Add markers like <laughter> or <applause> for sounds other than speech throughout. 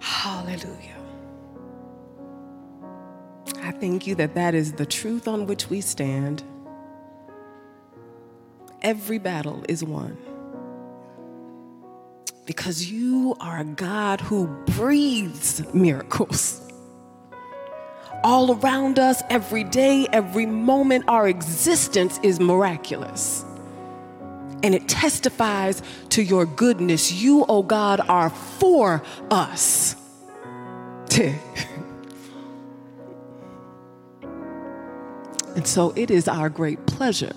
Hallelujah. I thank you that that is the truth on which we stand. Every battle is won. Because you are a God who breathes miracles. All around us, every day, every moment, our existence is miraculous. And it testifies to your goodness. You, oh God, are for us. <laughs> And so it is our great pleasure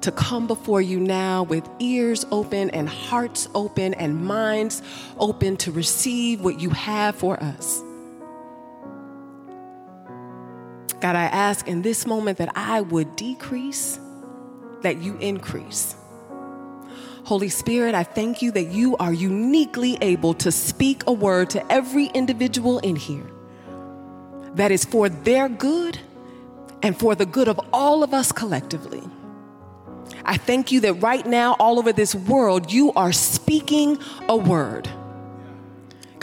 to come before you now with ears open and hearts open and minds open to receive what you have for us. God, I ask in this moment that I would decrease, that you increase. Holy Spirit, I thank you that you are uniquely able to speak a word to every individual in here that is for their good and for the good of all of us collectively. I thank you that right now, all over this world, you are speaking a word.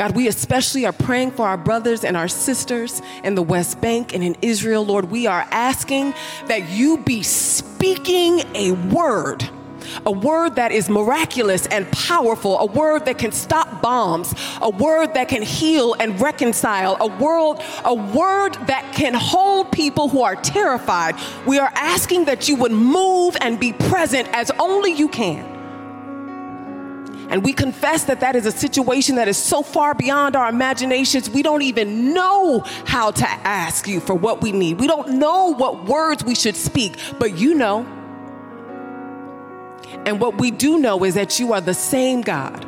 God, we especially are praying for our brothers and our sisters in the West Bank and in Israel. Lord, we are asking that you be speaking a word a word that is miraculous and powerful, a word that can stop bombs, a word that can heal and reconcile, a word, a word that can hold people who are terrified. We are asking that you would move and be present as only you can. And we confess that that is a situation that is so far beyond our imaginations, we don't even know how to ask you for what we need. We don't know what words we should speak, but you know. And what we do know is that you are the same God.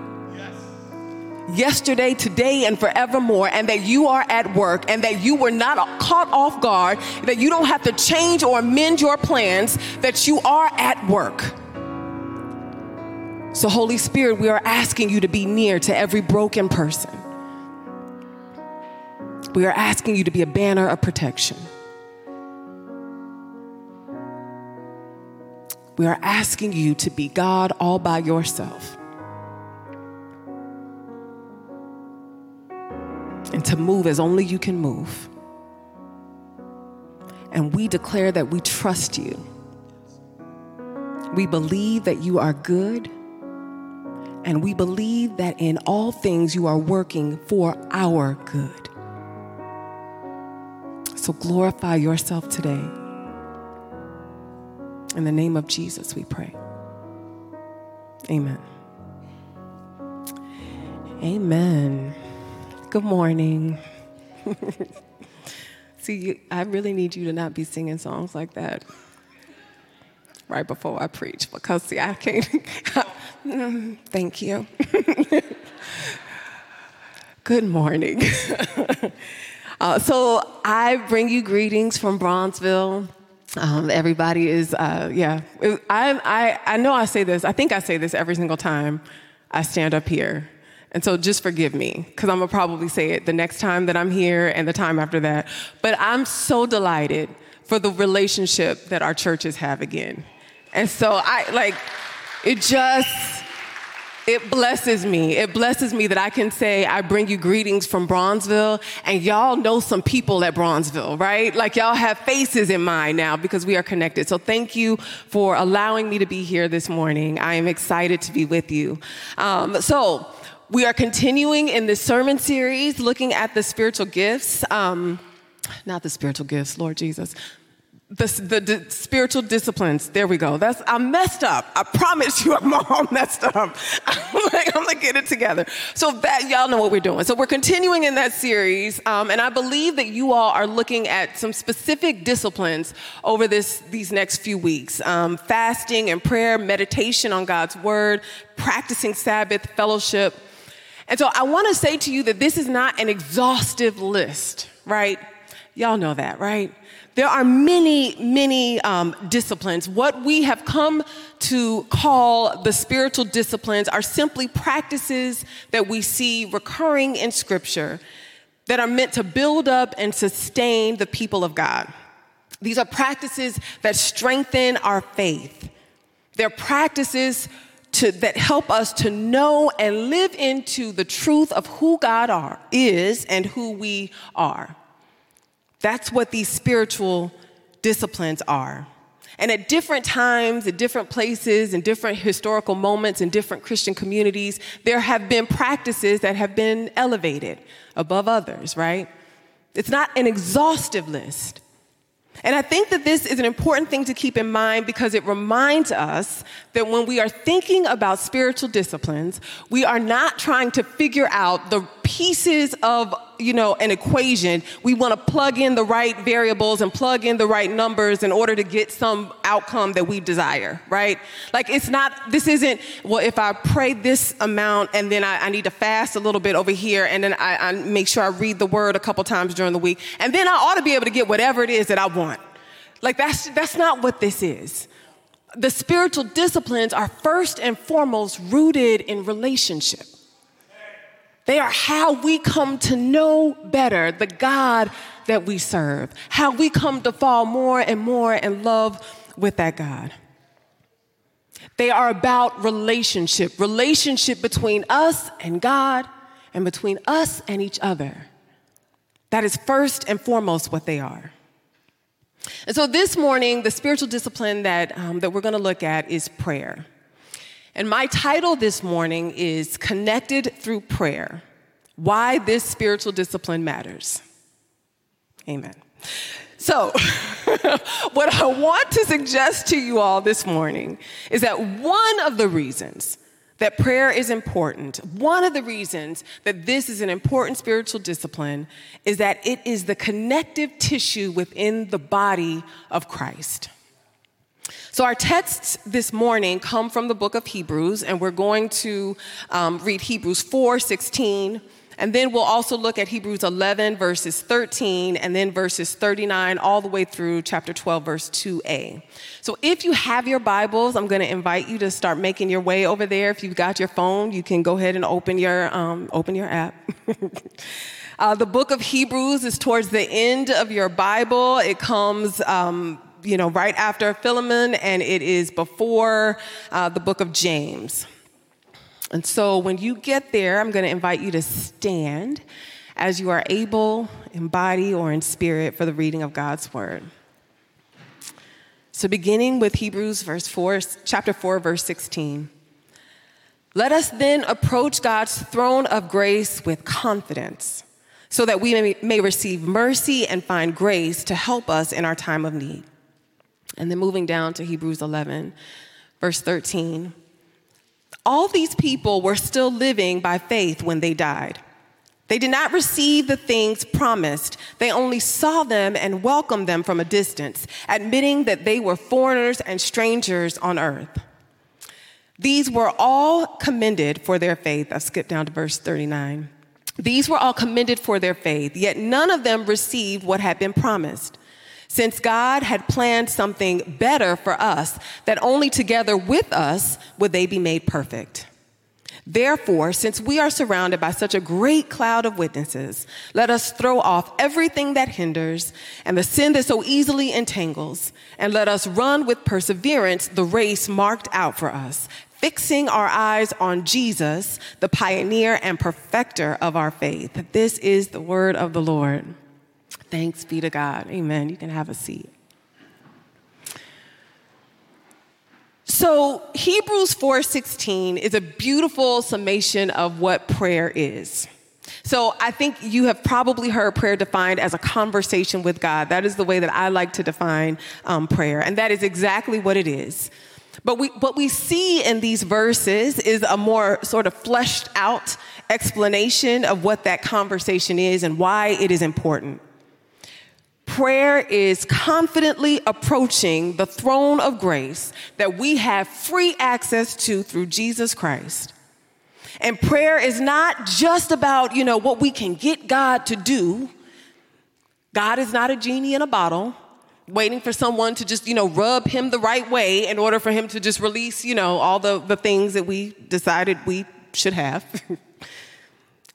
Yesterday, today, and forevermore, and that you are at work, and that you were not caught off guard, that you don't have to change or amend your plans, that you are at work. So, Holy Spirit, we are asking you to be near to every broken person. We are asking you to be a banner of protection. We are asking you to be God all by yourself. And to move as only you can move. And we declare that we trust you. We believe that you are good. And we believe that in all things you are working for our good. So glorify yourself today. In the name of Jesus, we pray. Amen. Amen. Good morning. <laughs> See, I really need you to not be singing songs like that right before I preach because, see, I can't. <laughs> Thank you. <laughs> Good morning. <laughs> uh, so, I bring you greetings from Bronzeville. Um, everybody is, uh, yeah. I, I, I know I say this, I think I say this every single time I stand up here. And so just forgive me, because I'm gonna probably say it the next time that I'm here and the time after that. But I'm so delighted for the relationship that our churches have again. And so I, like, it just, it blesses me. It blesses me that I can say, I bring you greetings from Bronzeville, and y'all know some people at Bronzeville, right? Like, y'all have faces in mind now because we are connected. So, thank you for allowing me to be here this morning. I am excited to be with you. Um, so, we are continuing in this sermon series looking at the spiritual gifts. Um, not the spiritual gifts, Lord Jesus, the, the, the, spiritual disciplines. There we go. That's I'm messed up. I promise you, I'm all <laughs> messed up. I'm, like, I'm gonna get it together. So that y'all know what we're doing. So we're continuing in that series, um, and I believe that you all are looking at some specific disciplines over this these next few weeks: um, fasting and prayer, meditation on God's word, practicing Sabbath, fellowship. And so I want to say to you that this is not an exhaustive list, right? Y'all know that, right? There are many, many um, disciplines. What we have come to call the spiritual disciplines are simply practices that we see recurring in Scripture that are meant to build up and sustain the people of God. These are practices that strengthen our faith. They're practices to, that help us to know and live into the truth of who God are, is and who we are. That's what these spiritual disciplines are. And at different times, at different places, in different historical moments, in different Christian communities, there have been practices that have been elevated above others, right? It's not an exhaustive list. And I think that this is an important thing to keep in mind because it reminds us that when we are thinking about spiritual disciplines, we are not trying to figure out the pieces of, you know, an equation. We want to plug in the right variables and plug in the right numbers in order to get some outcome that we desire, right? Like it's not, this isn't, well, if I pray this amount and then I, I need to fast a little bit over here and then I, I make sure I read the word a couple times during the week, and then I ought to be able to get whatever it is that I want. Like that's, that's not what this is the spiritual disciplines are first and foremost rooted in relationship. They are how we come to know better the God that we serve, how we come to fall more and more in love with that God. They are about relationship, relationship between us and God and between us and each other. That is first and foremost what they are. And so this morning, the spiritual discipline that, um, that we're going to look at is prayer. And my title this morning is Connected Through Prayer Why This Spiritual Discipline Matters. Amen. So, <laughs> what I want to suggest to you all this morning is that one of the reasons that prayer is important, one of the reasons that this is an important spiritual discipline is that it is the connective tissue within the body of Christ. So, our texts this morning come from the book of Hebrews, and we're going to um, read Hebrews 4 16. And then we'll also look at Hebrews 11, verses 13, and then verses 39, all the way through chapter 12, verse 2a. So if you have your Bibles, I'm going to invite you to start making your way over there. If you've got your phone, you can go ahead and open your, um, open your app. <laughs> uh, the book of Hebrews is towards the end of your Bible. It comes um, you know, right after Philemon, and it is before uh, the book of James. And so when you get there, I'm going to invite you to stand as you are able in body or in spirit for the reading of God's word. So beginning with Hebrews verse 4, chapter 4 verse 16. Let us then approach God's throne of grace with confidence so that we may, may receive mercy and find grace to help us in our time of need. And then moving down to Hebrews 11, verse 13. All these people were still living by faith when they died. They did not receive the things promised. They only saw them and welcomed them from a distance, admitting that they were foreigners and strangers on earth. These were all commended for their faith. I've skipped down to verse 39. These were all commended for their faith, yet none of them received what had been promised since God had planned something better for us, that only together with us would they be made perfect. Therefore, since we are surrounded by such a great cloud of witnesses, let us throw off everything that hinders and the sin that so easily entangles, and let us run with perseverance the race marked out for us, fixing our eyes on Jesus, the pioneer and perfecter of our faith. This is the word of the Lord. Thanks be to God. Amen. You can have a seat. So, Hebrews 4:16 is a beautiful summation of what prayer is. So, I think you have probably heard prayer defined as a conversation with God. That is the way that I like to define um, prayer, and that is exactly what it is. But we, what we see in these verses is a more sort of fleshed out explanation of what that conversation is and why it is important. Prayer is confidently approaching the throne of grace that we have free access to through Jesus Christ. And prayer is not just about, you know, what we can get God to do. God is not a genie in a bottle waiting for someone to just, you know, rub him the right way in order for him to just release, you know, all the, the things that we decided we should have. <laughs>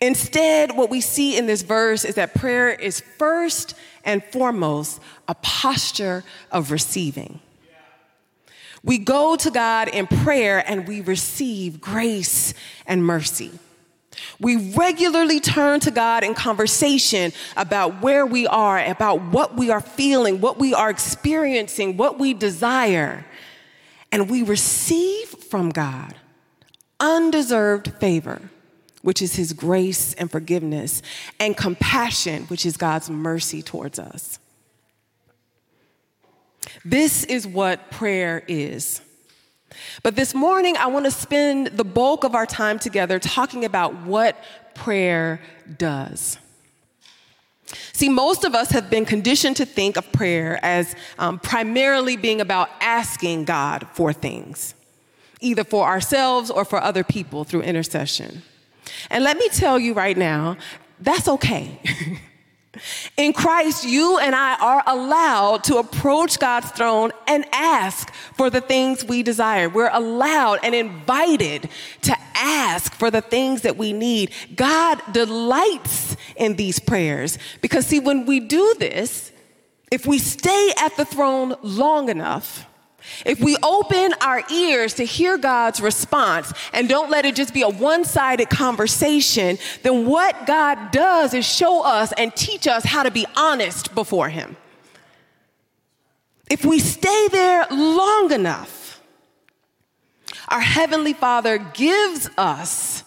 Instead, what we see in this verse is that prayer is first and foremost a posture of receiving. We go to God in prayer and we receive grace and mercy. We regularly turn to God in conversation about where we are, about what we are feeling, what we are experiencing, what we desire. And we receive from God undeserved favor, which is His grace and forgiveness, and compassion, which is God's mercy towards us. This is what prayer is. But this morning, I want to spend the bulk of our time together talking about what prayer does. See, most of us have been conditioned to think of prayer as um, primarily being about asking God for things, either for ourselves or for other people through intercession. And let me tell you right now, that's okay. <laughs> In Christ, you and I are allowed to approach God's throne and ask for the things we desire. We're allowed and invited to ask for the things that we need. God delights in these prayers because, see, when we do this, if we stay at the throne long enough, if we open our ears to hear God's response and don't let it just be a one sided conversation, then what God does is show us and teach us how to be honest before Him. If we stay there long enough, our Heavenly Father gives us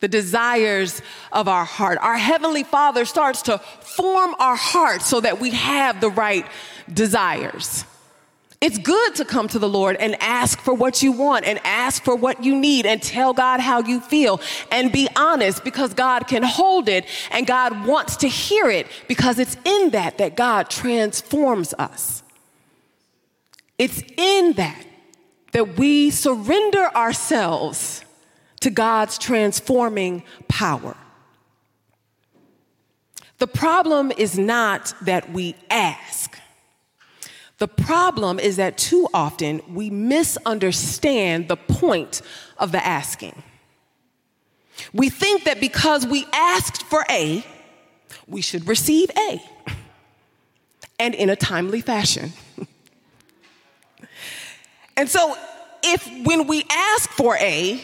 the desires of our heart. Our Heavenly Father starts to form our heart so that we have the right desires. It's good to come to the Lord and ask for what you want and ask for what you need and tell God how you feel and be honest because God can hold it and God wants to hear it because it's in that that God transforms us. It's in that that we surrender ourselves to God's transforming power. The problem is not that we ask. The problem is that too often we misunderstand the point of the asking. We think that because we asked for A, we should receive A, and in a timely fashion. <laughs> and so, if when we ask for A,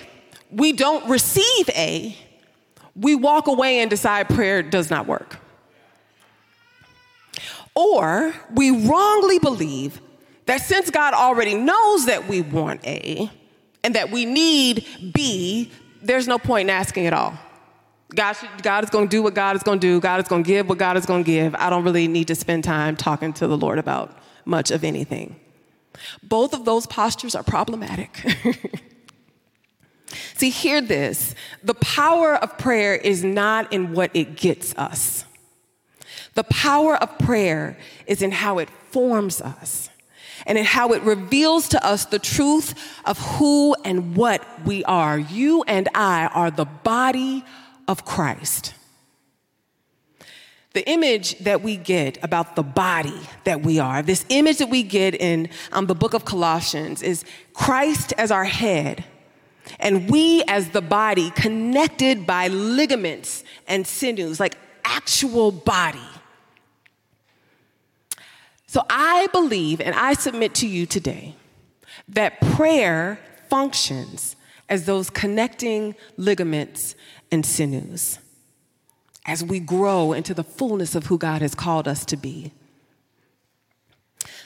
we don't receive A, we walk away and decide prayer does not work. Or we wrongly believe that since God already knows that we want A and that we need B, there's no point in asking at all. God, God is going to do what God is going to do. God is going to give what God is going to give. I don't really need to spend time talking to the Lord about much of anything. Both of those postures are problematic. <laughs> See, hear this the power of prayer is not in what it gets us. The power of prayer is in how it forms us and in how it reveals to us the truth of who and what we are. You and I are the body of Christ. The image that we get about the body that we are, this image that we get in um, the book of Colossians, is Christ as our head, and we as the body connected by ligaments and sinews, like actual body. So I believe and I submit to you today that prayer functions as those connecting ligaments and sinews as we grow into the fullness of who God has called us to be.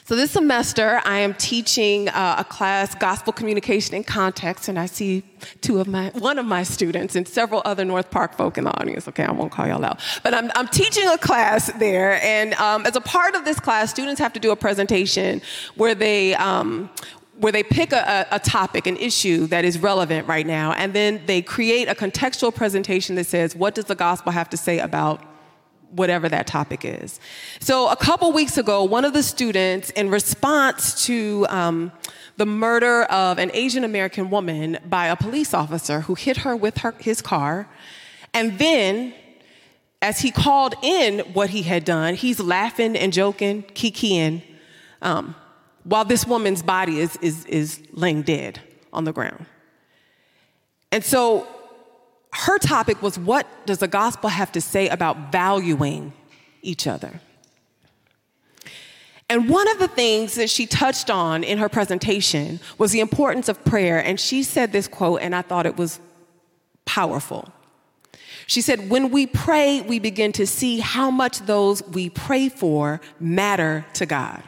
So, this semester, I am teaching uh, a class, Gospel Communication in Context, and I see two of my, one of my students and several other North Park folk in the audience. Okay, I won't call y'all out. But I'm, I'm teaching a class there, and um, as a part of this class, students have to do a presentation where they, um, where they pick a, a, topic, an issue that is relevant right now, and then they create a contextual presentation that says, what does the gospel have to say about whatever that topic is. So, a couple weeks ago, one of the students, in response to um, the murder of an Asian American woman by a police officer who hit her with her, his car, and then as he called in what he had done, he's laughing and joking, kikiing, um, while this woman's body is, is, is laying dead on the ground. And so her topic was what does the gospel have to say about valuing each other? And one of the things that she touched on in her presentation was the importance of prayer. And she said this quote, and I thought it was powerful. She said, When we pray, we begin to see how much those we pray for matter to God.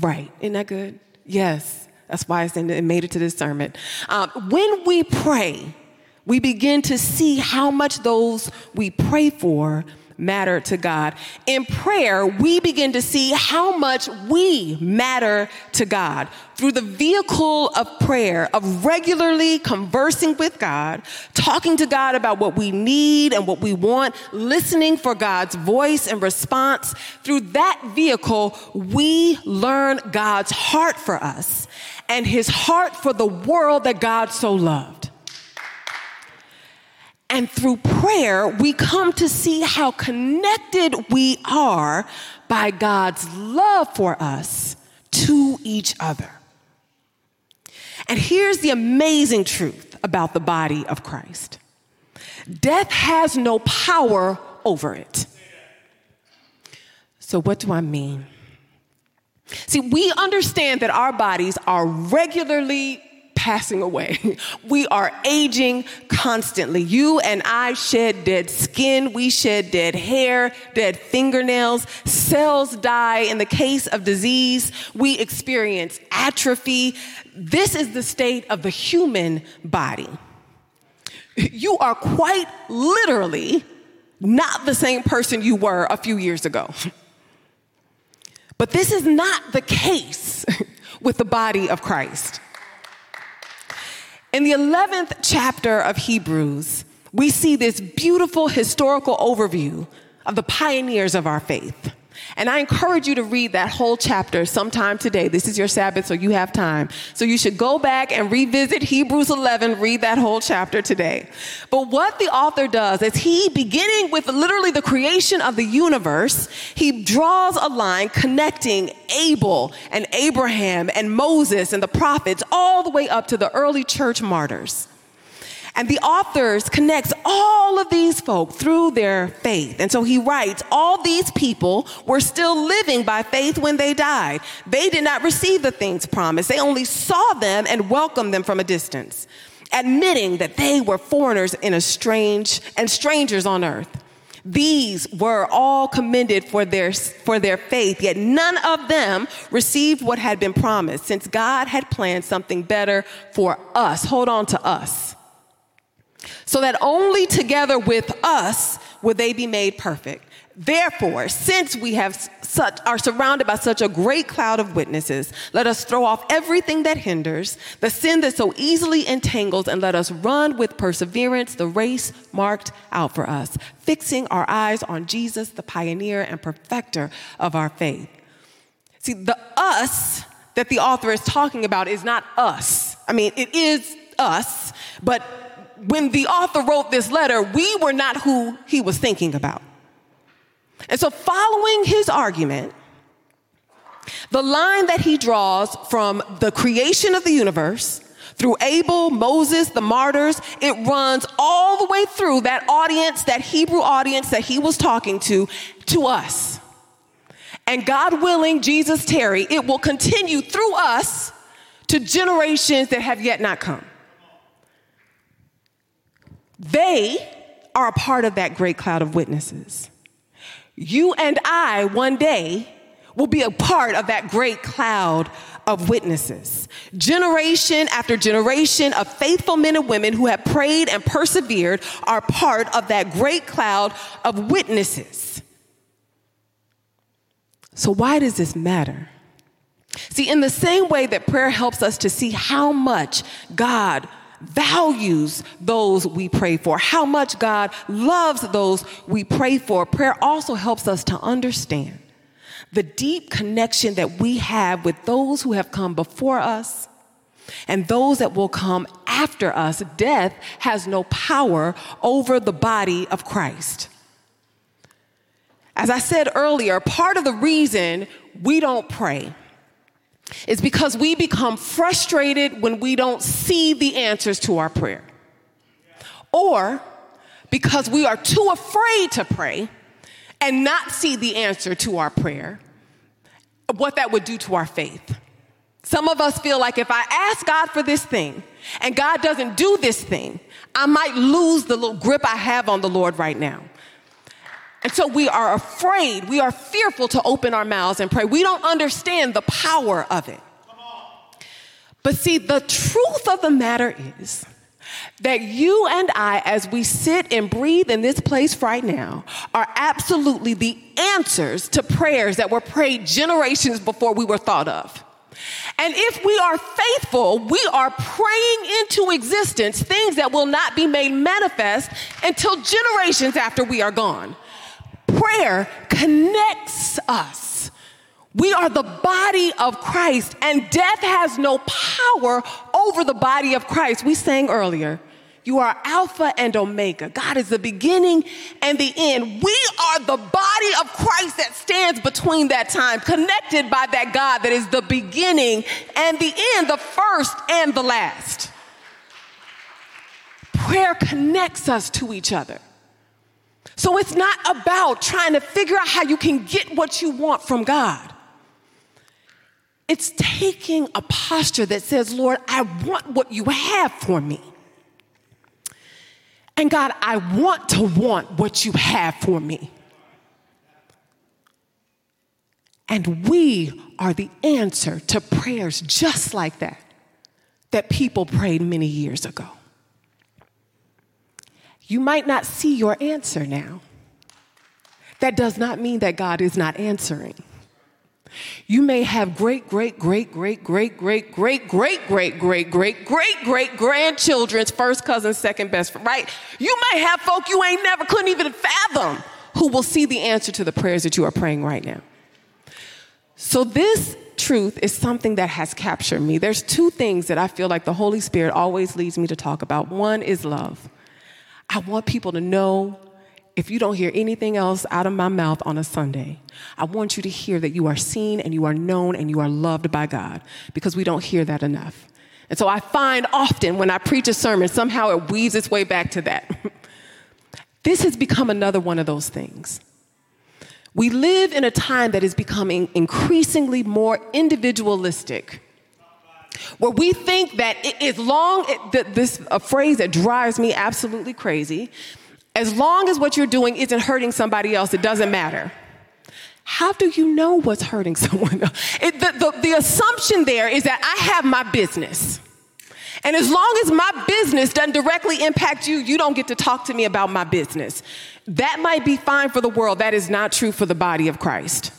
Right, isn't that good? Yes, that's why I say it made it to this sermon. Um, when we pray, we begin to see how much those we pray for matter to God. In prayer, we begin to see how much we matter to God. Through the vehicle of prayer, of regularly conversing with God, talking to God about what we need and what we want, listening for God's voice and response, through that vehicle, we learn God's heart for us and his heart for the world that God so loved. And through prayer, we come to see how connected we are by God's love for us to each other. And here's the amazing truth about the body of Christ death has no power over it. So, what do I mean? See, we understand that our bodies are regularly passing away. <laughs> We are aging constantly. You and I shed dead skin, we shed dead hair, dead fingernails, cells die. In the case of disease, we experience atrophy. This is the state of the human body. <laughs> You are quite literally not the same person you were a few years ago. <laughs> But this is not the case with the body of Christ. In the 11th chapter of Hebrews, we see this beautiful historical overview of the pioneers of our faith. And I encourage you to read that whole chapter sometime today. This is your Sabbath, so you have time. So you should go back and revisit Hebrews 11, read that whole chapter today. But what the author does is he, beginning with literally the creation of the universe, he draws a line connecting Abel and Abraham and Moses and the prophets all the way up to the early church martyrs. And the authors connects all of these folk through their faith. And so he writes, all these people were still living by faith when they died. They did not receive the things promised. They only saw them and welcomed them from a distance, admitting that they were foreigners in a strange and strangers on earth. These were all commended for their, for their faith, yet none of them received what had been promised, since God had planned something better for us. Hold on to us so that only together with us would they be made perfect. Therefore, since we have such, are surrounded by such a great cloud of witnesses, let us throw off everything that hinders, the sin that so easily entangles, and let us run with perseverance the race marked out for us, fixing our eyes on Jesus, the pioneer and perfecter of our faith. See, the us that the author is talking about is not us. I mean, it is us, but when the author wrote this letter, we were not who he was thinking about. And so, following his argument, the line that he draws from the creation of the universe through Abel, Moses, the martyrs, it runs all the way through that audience, that Hebrew audience that he was talking to, to us. And God willing, Jesus tarry, it will continue through us to generations that have yet not come. They are a part of that great cloud of witnesses. You and I, one day, will be a part of that great cloud of witnesses. Generation after generation of faithful men and women who have prayed and persevered are part of that great cloud of witnesses. So, why does this matter? See, in the same way that prayer helps us to see how much God values those we pray for, how much God loves those we pray for. Prayer also helps us to understand the deep connection that we have with those who have come before us and those that will come after us. Death has no power over the body of Christ. As I said earlier, part of the reason we don't pray is because we become frustrated when we don't see the answers to our prayer. Or because we are too afraid to pray and not see the answer to our prayer. what that would do to our faith. Some of us feel like if I ask God for this thing and God doesn't do this thing, I might lose the little grip I have on the Lord right now. And so we are afraid, we are fearful to open our mouths and pray. We don't understand the power of it. But see, the truth of the matter is that you and I, as we sit and breathe in this place right now, are absolutely the answers to prayers that were prayed generations before we were thought of. And if we are faithful, we are praying into existence things that will not be made manifest until generations after we are gone. Prayer connects us. We are the body of Christ, and death has no power over the body of Christ. We sang earlier, you are Alpha and Omega. God is the beginning and the end. We are the body of Christ that stands between that time, connected by that God that is the beginning and the end, the first and the last. Prayer connects us to each other. So it's not about trying to figure out how you can get what you want from God. It's taking a posture that says, Lord, I want what you have for me. And God, I want to want what you have for me. And we are the answer to prayers just like that, that people prayed many years ago. You might not see your answer now. That does not mean that God is not answering. You may have great, great, great, great, great, great, great, great, great, great, great, great, great grandchildren's first cousin, second best right? You might have folk you ain't never couldn't even fathom who will see the answer to the prayers that you are praying right now. So, this truth is something that has captured me. There's two things that I feel like the Holy Spirit always leads me to talk about. One is love. I want people to know if you don't hear anything else out of my mouth on a Sunday, I want you to hear that you are seen and you are known and you are loved by God because we don't hear that enough. And so I find often when I preach a sermon, somehow it weaves its way back to that. <laughs> this has become another one of those things. We live in a time that is becoming increasingly more individualistic where we think that as long this a phrase that drives me absolutely crazy as long as what you're doing isn't hurting somebody else, it doesn't matter. How do you know what's hurting <laughs> someone It, the, the, the assumption there is that I have my business. And as long as my business doesn't directly impact you, you don't get to talk to me about my business. That might be fine for the world. That is not true for the body of Christ.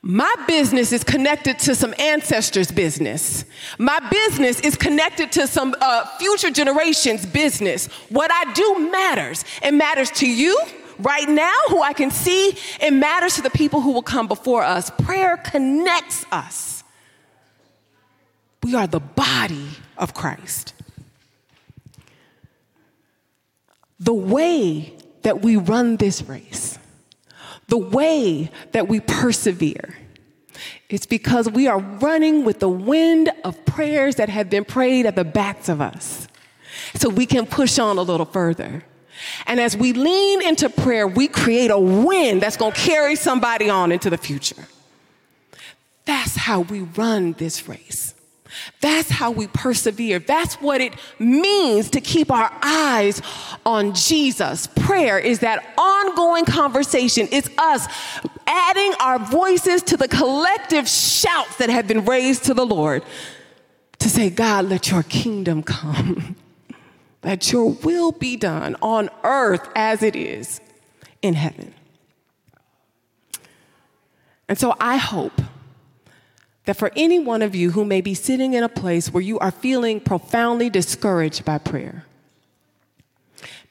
My business is connected to some ancestors' business. My business is connected to some uh, future generations' business. What I do matters. It matters to you right now, who I can see. It matters to the people who will come before us. Prayer connects us. We are the body of Christ. The way that we run this race the way that we persevere is because we are running with the wind of prayers that have been prayed at the backs of us. So we can push on a little further. And as we lean into prayer, we create a wind that's going to carry somebody on into the future. That's how we run this race. That's how we persevere. That's what it means to keep our eyes on Jesus. Prayer is that ongoing conversation. It's us adding our voices to the collective shouts that have been raised to the Lord to say, God, let your kingdom come. <laughs> Let your will be done on earth as it is in heaven. And so I hope that for any one of you who may be sitting in a place where you are feeling profoundly discouraged by prayer,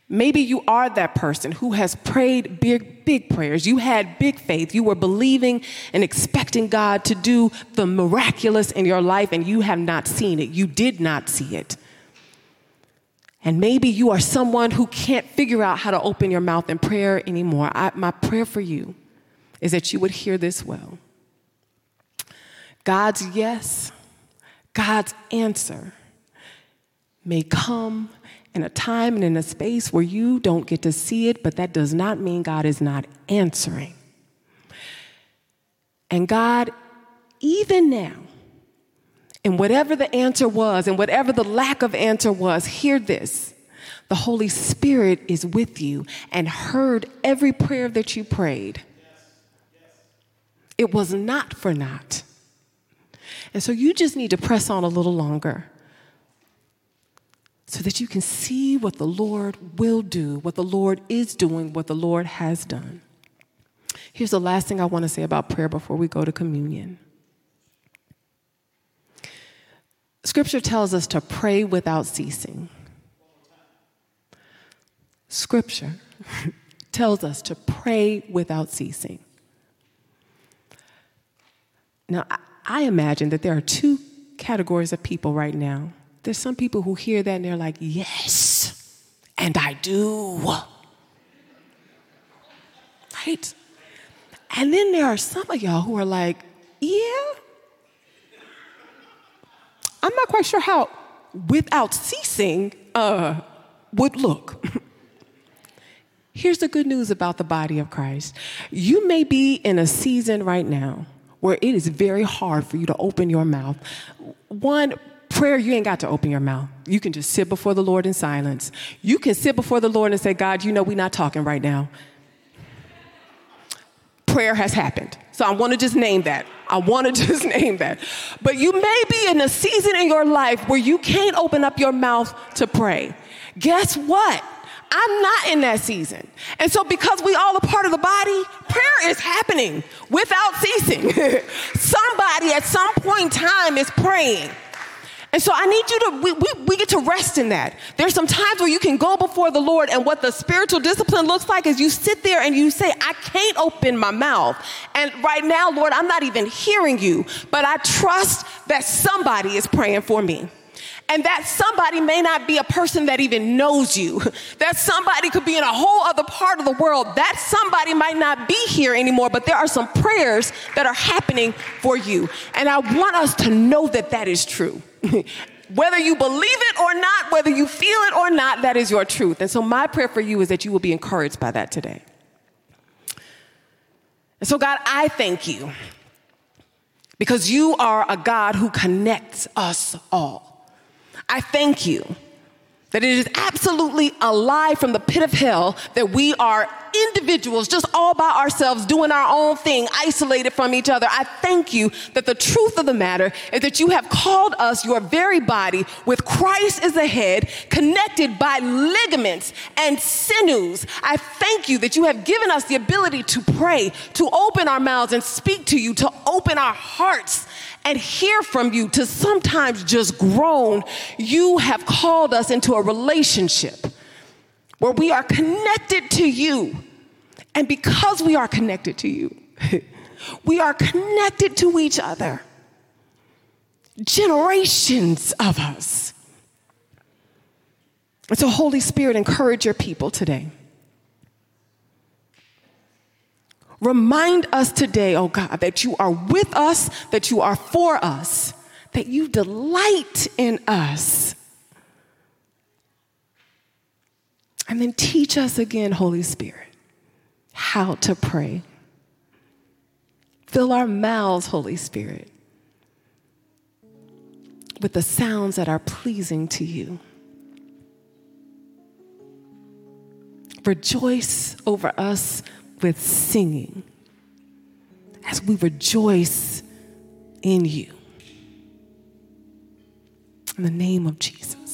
maybe you are that person who has prayed big, big prayers. You had big faith. You were believing and expecting God to do the miraculous in your life, and you have not seen it. You did not see it. And maybe you are someone who can't figure out how to open your mouth in prayer anymore. I, my prayer for you is that you would hear this well God's yes, God's answer may come in a time and in a space where you don't get to see it, but that does not mean God is not answering. And God even now, and whatever the answer was, and whatever the lack of answer was, hear this. The Holy Spirit is with you and heard every prayer that you prayed. It was not for naught. And so you just need to press on a little longer so that you can see what the Lord will do, what the Lord is doing, what the Lord has done. Here's the last thing I want to say about prayer before we go to communion. Scripture tells us to pray without ceasing. Scripture <laughs> tells us to pray without ceasing. Now, I imagine that there are two categories of people right now. There's some people who hear that and they're like, yes, and I do. Right? And then there are some of y'all who are like, yeah, I'm not quite sure how without ceasing uh, would look. <laughs> Here's the good news about the body of Christ. You may be in a season right now where it is very hard for you to open your mouth. One, prayer, you ain't got to open your mouth. You can just sit before the Lord in silence. You can sit before the Lord and say, God, you know we're not talking right now. Prayer has happened. So I want to just name that. I want to <laughs> just name that. But you may be in a season in your life where you can't open up your mouth to pray. Guess what? I'm not in that season. And so, because we all are part of the body, prayer is happening without ceasing. <laughs> Somebody at some point in time is praying. And so I need you to, we, we, we, get to rest in that. There's some times where you can go before the Lord, and what the spiritual discipline looks like is you sit there and you say, I can't open my mouth. And right now, Lord, I'm not even hearing you, but I trust that somebody is praying for me. And that somebody may not be a person that even knows you. <laughs> That somebody could be in a whole other part of the world. That somebody might not be here anymore, but there are some prayers that are happening for you. And I want us to know that that is true. <laughs> whether you believe it or not, whether you feel it or not, that is your truth. And so, my prayer for you is that you will be encouraged by that today. And so, God, I thank you because you are a God who connects us all. I thank you that it is absolutely a lie from the pit of hell that we are individuals just all by ourselves doing our own thing, isolated from each other. I thank you that the truth of the matter is that you have called us your very body with Christ as the head, connected by ligaments and sinews. I thank you that you have given us the ability to pray, to open our mouths and speak to you, to open our hearts and hear from you to sometimes just groan, you have called us into a relationship where we are connected to you. And because we are connected to you, <laughs> we are connected to each other. Generations of us. And so, Holy Spirit, encourage your people today. Remind us today, oh God, that you are with us, that you are for us, that you delight in us. And then teach us again, Holy Spirit, how to pray. Fill our mouths, Holy Spirit, with the sounds that are pleasing to you. Rejoice over us with singing as we rejoice in you. In the name of Jesus.